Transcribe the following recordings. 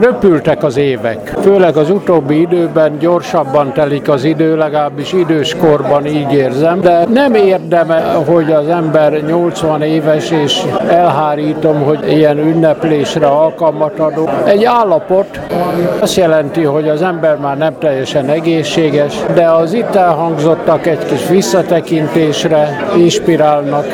Röpültek az évek, főleg az utóbbi időben gyorsabban telik az idő, legalábbis időskorban így érzem, de nem érdeme, hogy az ember 80 éves, és elhárítom, hogy ilyen ünneplésre alkalmat adok. Egy állapot azt jelenti, hogy az ember már nem teljesen egészséges, de az itt elhangzottak egy kis visszatekintésre inspirálnak,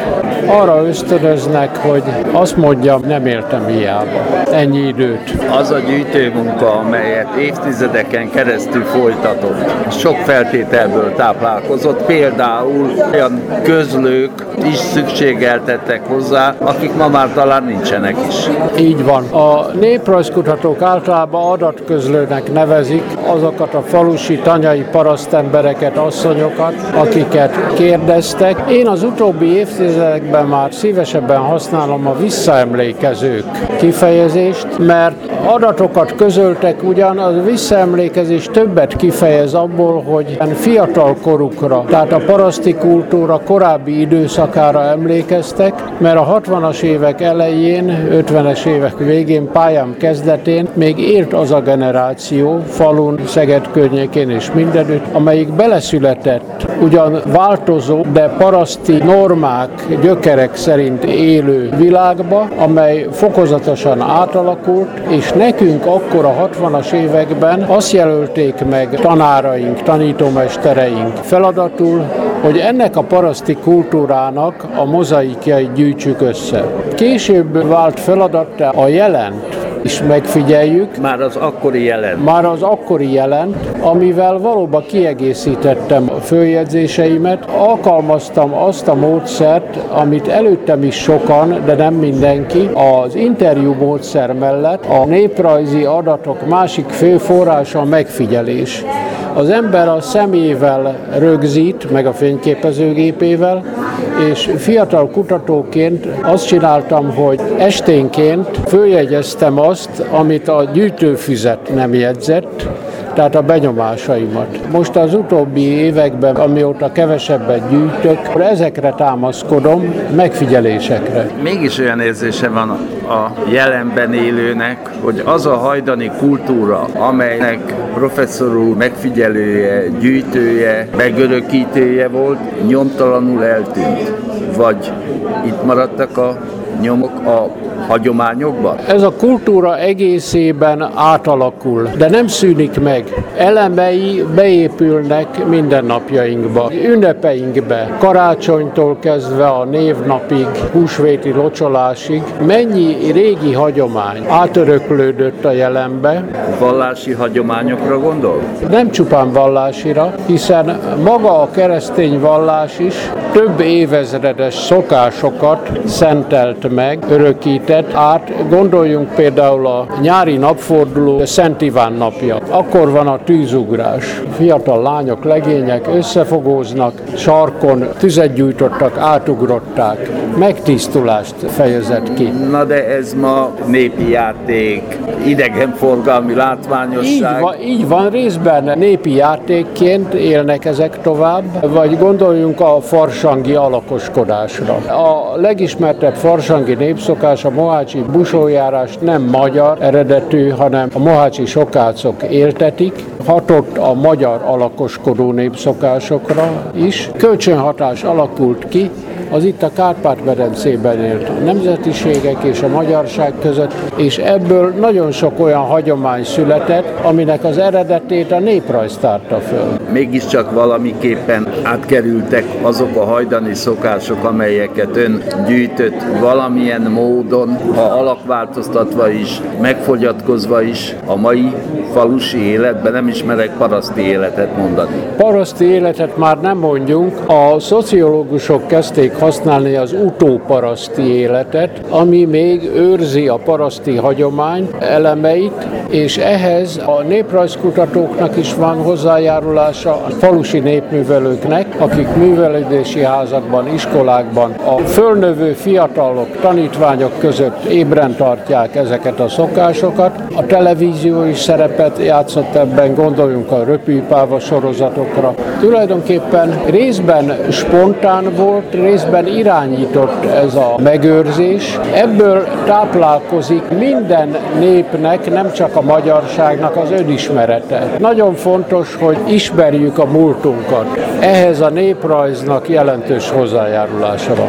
arra ösztönöznek, hogy azt mondjam, nem éltem hiába ennyi időt. Az a gyűjtőmunka, amelyet évtizedeken keresztül folytatott, sok feltételből táplálkozott, például olyan közlők is szükségeltettek hozzá, akik ma már talán nincsenek is. Így van. A néprajzkutatók általában adatközlőnek nevezik azokat a falusi tanyai parasztembereket, asszonyokat, akiket kérdeztek. Én az utóbbi évtizedekben már szívesebben használom a visszaemlékezők kifejezést, mert adatokat közöltek ugyan, az visszaemlékezés többet kifejez abból, hogy fiatal korukra, tehát a paraszti kultúra korábbi időszakára emlékeztek, mert a 60-as évek elején, 50-es évek végén, pályám kezdetén még élt az a generáció, falun, Szeged környékén és mindenütt, amelyik beleszületett ugyan változó, de paraszti normák, gyökerek szerint élő világba, amely fokozatosan átalakult, és nekünk akkor a 60-as években azt jelölték meg tanáraink, tanítómestereink feladatul, hogy ennek a paraszti kultúrának a mozaikjait gyűjtsük össze. Később vált feladatta a jelent, is megfigyeljük. Már az akkori jelent. Már az akkori jelent, amivel valóban kiegészítettem a följegyzéseimet, alkalmaztam azt a módszert, amit előttem is sokan, de nem mindenki, az interjú módszer mellett a néprajzi adatok másik fő forrása a megfigyelés. Az ember a szemével rögzít, meg a fényképezőgépével, és fiatal kutatóként azt csináltam, hogy esténként följegyeztem azt, amit a gyűjtőfüzet nem jegyzett, tehát a benyomásaimat. Most az utóbbi években, amióta kevesebbet gyűjtök, ezekre támaszkodom, megfigyelésekre. Mégis olyan érzése van a jelenben élőnek, hogy az a hajdani kultúra, amelynek professzor úr megfigyelője, gyűjtője, megörökítője volt, nyomtalanul eltűnt. Vagy itt maradtak a nyomok a hagyományokban? Ez a kultúra egészében átalakul, de nem szűnik meg. Elemei beépülnek mindennapjainkba, ünnepeinkbe, karácsonytól kezdve a névnapig, húsvéti locsolásig. Mennyi régi hagyomány átöröklődött a jelenbe. Vallási hagyományokra gondol? Nem csupán vallásira, hiszen maga a keresztény vallás is több évezredes szokásokat szentelt meg, örökített, át. Gondoljunk például a nyári napforduló Szent Iván napja. Akkor van a tűzugrás. Fiatal lányok, legények összefogóznak, sarkon tüzet gyújtottak, átugrották. Megtisztulást fejezett ki. Na de ez ma népi játék, idegenforgalmi látványosság. Így van, így van, részben népi játékként élnek ezek tovább, vagy gondoljunk a farsangi alakoskodásra. A legismertebb farsangi népszokás a mohácsi busójárás nem magyar eredetű, hanem a mohácsi sokácok éltetik, hatott a magyar alakoskodó népszokásokra is. Kölcsönhatás alakult ki, az itt a Kárpát-medencében élt nemzetiségek és a magyarság között, és ebből nagyon sok olyan hagyomány született, aminek az eredetét a néprajz tárta föl. Mégiscsak valamiképpen átkerültek azok a hajdani szokások, amelyeket ön gyűjtött valamilyen módon, ha alakváltoztatva is, megfogyatkozva is a mai falusi életben, nem ismerek paraszti életet mondani. Paraszti életet már nem mondjunk, a szociológusok kezdték használni az utóparaszti életet, ami még őrzi a paraszti hagyomány elemeit, és ehhez a néprajzkutatóknak is van hozzájárulása, a falusi népművelőknek, akik művelődési házakban, iskolákban a fölnövő fiatalok, tanítványok között ébren tartják ezeket a szokásokat. A televízió is szerepet játszott ebben, gondoljunk a röpűpáva sorozatokra. Tulajdonképpen részben spontán volt, részben irányított ez a megőrzés. Ebből táplálkozik minden népnek, nem csak a magyarságnak az önismerete. Nagyon fontos, hogy ismerjük a múltunkat. Ehhez a néprajznak jelentős hozzájárulása van.